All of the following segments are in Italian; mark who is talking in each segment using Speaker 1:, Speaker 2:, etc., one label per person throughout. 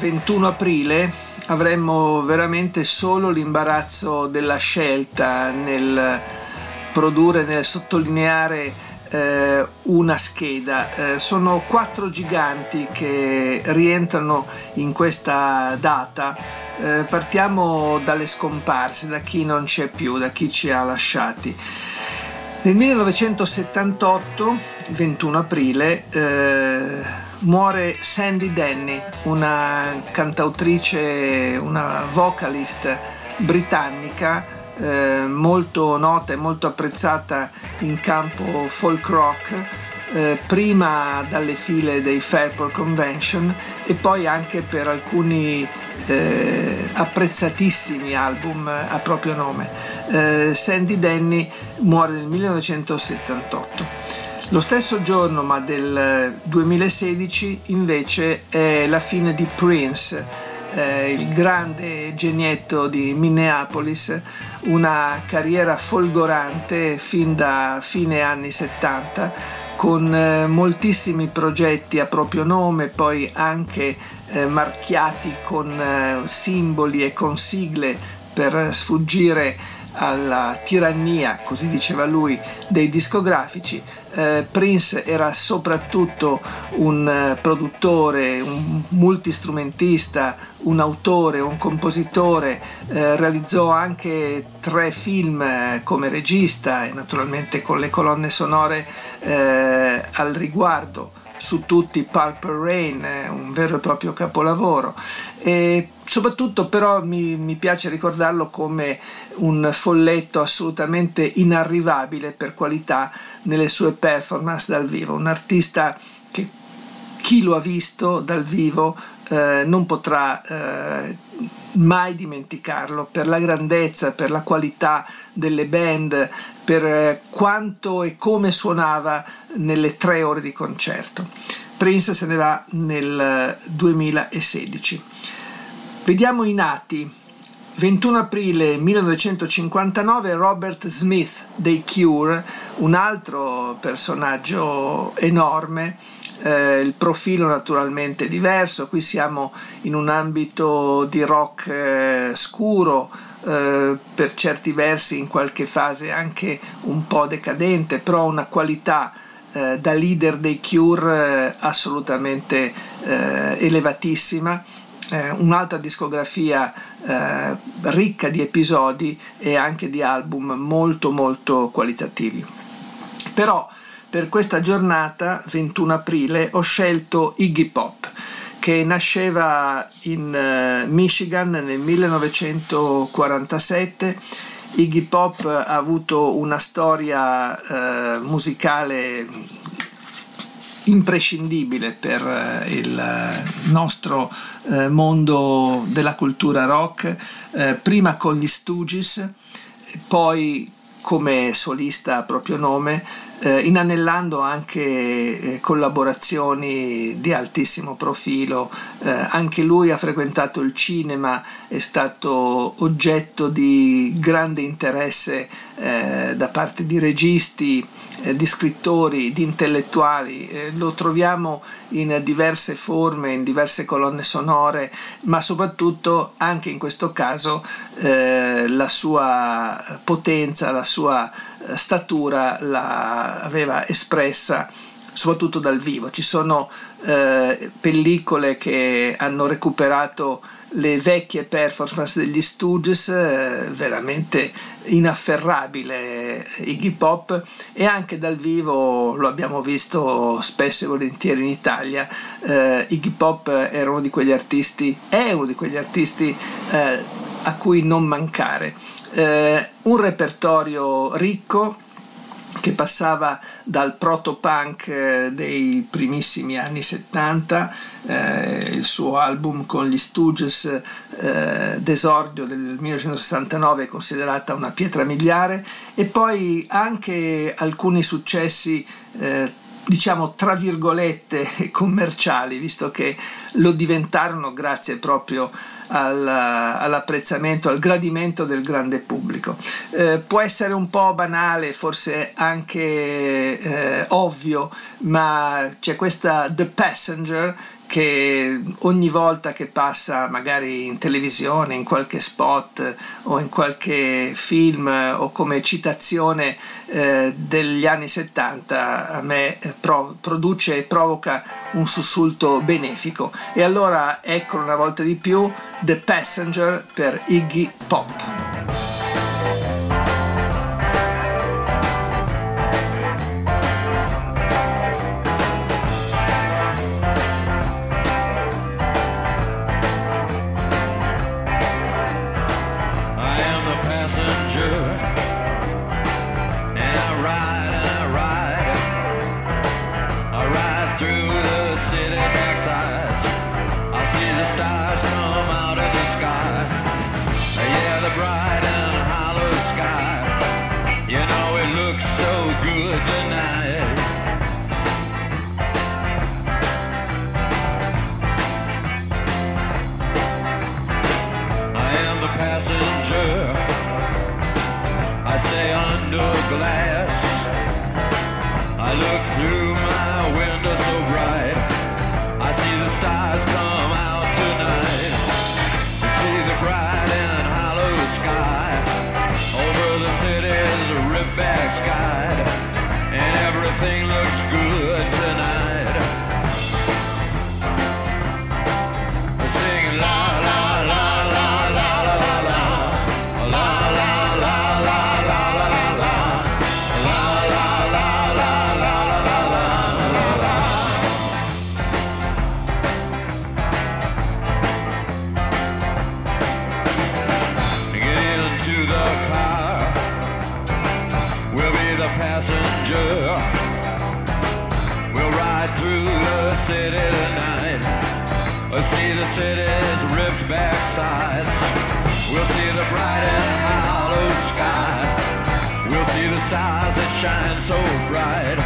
Speaker 1: 21 aprile, avremmo veramente solo l'imbarazzo della scelta nel produrre, nel sottolineare eh, una scheda. Eh, sono quattro giganti che rientrano in questa data. Eh, partiamo dalle scomparse, da chi non c'è più, da chi ci ha lasciati. Nel 1978, il 21 aprile, eh, muore Sandy Denny, una cantautrice, una vocalist britannica eh, molto nota e molto apprezzata in campo folk rock, eh, prima dalle file dei Fairport Convention e poi anche per alcuni eh, apprezzatissimi album a proprio nome. Eh, Sandy Denny muore nel 1978. Lo stesso giorno, ma del 2016, invece è la fine di Prince, eh, il grande genietto di Minneapolis, una carriera folgorante fin da fine anni 70 con eh, moltissimi progetti a proprio nome, poi anche eh, marchiati con eh, simboli e con sigle per sfuggire alla tirannia, così diceva lui, dei discografici. Eh, Prince era soprattutto un eh, produttore, un multistrumentista, un autore, un compositore, eh, realizzò anche tre film eh, come regista e naturalmente con le colonne sonore eh, al riguardo su tutti Purple Rain, un vero e proprio capolavoro. E soprattutto però mi, mi, piace ricordarlo come un folletto assolutamente inarrivabile per qualità nelle sue performance dal vivo, un artista che chi lo ha visto dal vivo eh, non potrà eh, mai dimenticarlo per la grandezza, per la qualità delle band, per eh, quanto e come suonava nelle tre ore di concerto. Prince se ne va nel 2016. Vediamo i nati. 21 aprile 1959 Robert Smith dei Cure, un altro personaggio enorme, eh, il profilo naturalmente diverso, qui siamo in un ambito di rock eh, scuro, eh, per certi versi in qualche fase anche un po' decadente, però una qualità eh, da leader dei Cure eh, assolutamente eh, elevatissima. Eh, un'altra discografia eh, ricca di episodi e anche di album molto molto qualitativi. Però per questa giornata, 21 aprile, ho scelto Iggy Pop che nasceva in uh, Michigan nel 1947. Iggy Pop ha avuto una storia uh, musicale imprescindibile per uh, il nostro mondo della cultura rock, prima con gli Stooges, poi come solista a proprio nome, eh, inanellando anche eh, collaborazioni di altissimo profilo. Eh, anche lui ha frequentato il cinema, è stato oggetto di grande interesse eh, da parte di registi, eh, di scrittori, di intellettuali. Eh, lo troviamo in diverse forme, in diverse colonne sonore, ma soprattutto anche in questo caso la sua potenza, la sua statura la aveva espressa soprattutto dal vivo. Ci sono eh, pellicole che hanno recuperato le vecchie performance degli Stooges, eh, veramente inafferrabile Iggy Pop e anche dal vivo lo abbiamo visto spesso e volentieri in Italia. Eh, Iggy Pop era uno di quegli artisti, è uno di quegli artisti eh, a cui non mancare. Eh, un repertorio ricco che passava dal proto-punk eh, dei primissimi anni 70, eh, il suo album con gli Stooges eh, d'esordio del 1969 è considerata una pietra miliare e poi anche alcuni successi eh, diciamo tra virgolette commerciali visto che lo diventarono grazie proprio all'apprezzamento, al gradimento del grande pubblico. Eh, può essere un po' banale, forse anche eh, ovvio, ma c'è questa The Passenger che ogni volta che passa magari in televisione, in qualche spot o in qualche film o come citazione eh, degli anni 70 a me eh, pro- produce e provoca un sussulto benefico. E allora ecco una volta di più The Passenger per Iggy Pop.
Speaker 2: under glass. I look through. We'll see the city's ripped back sides. We'll see the bright and hollow sky. We'll see the stars that shine so bright.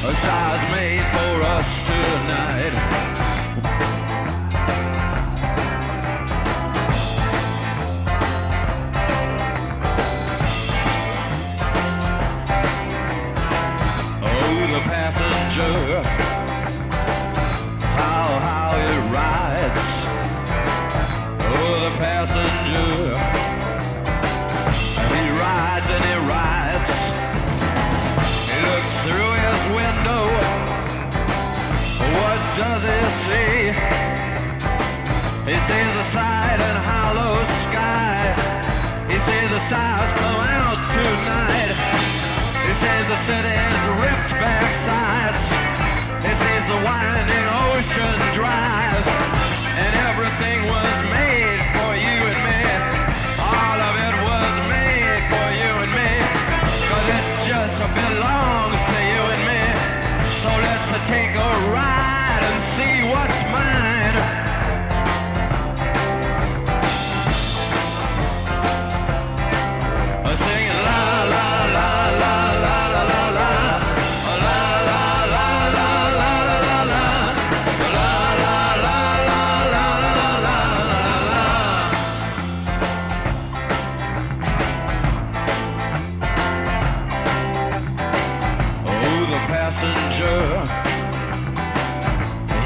Speaker 2: The stars made for us tonight. stars blow out tonight. This is the city's ripped back sides. This is the winding ocean.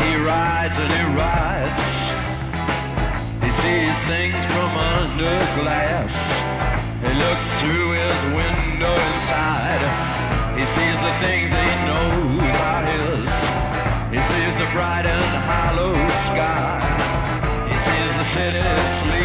Speaker 2: He rides and he rides. He sees things from under glass. He looks through his window inside. He sees the things he knows are his. He sees the bright and hollow sky. He sees the city sleep.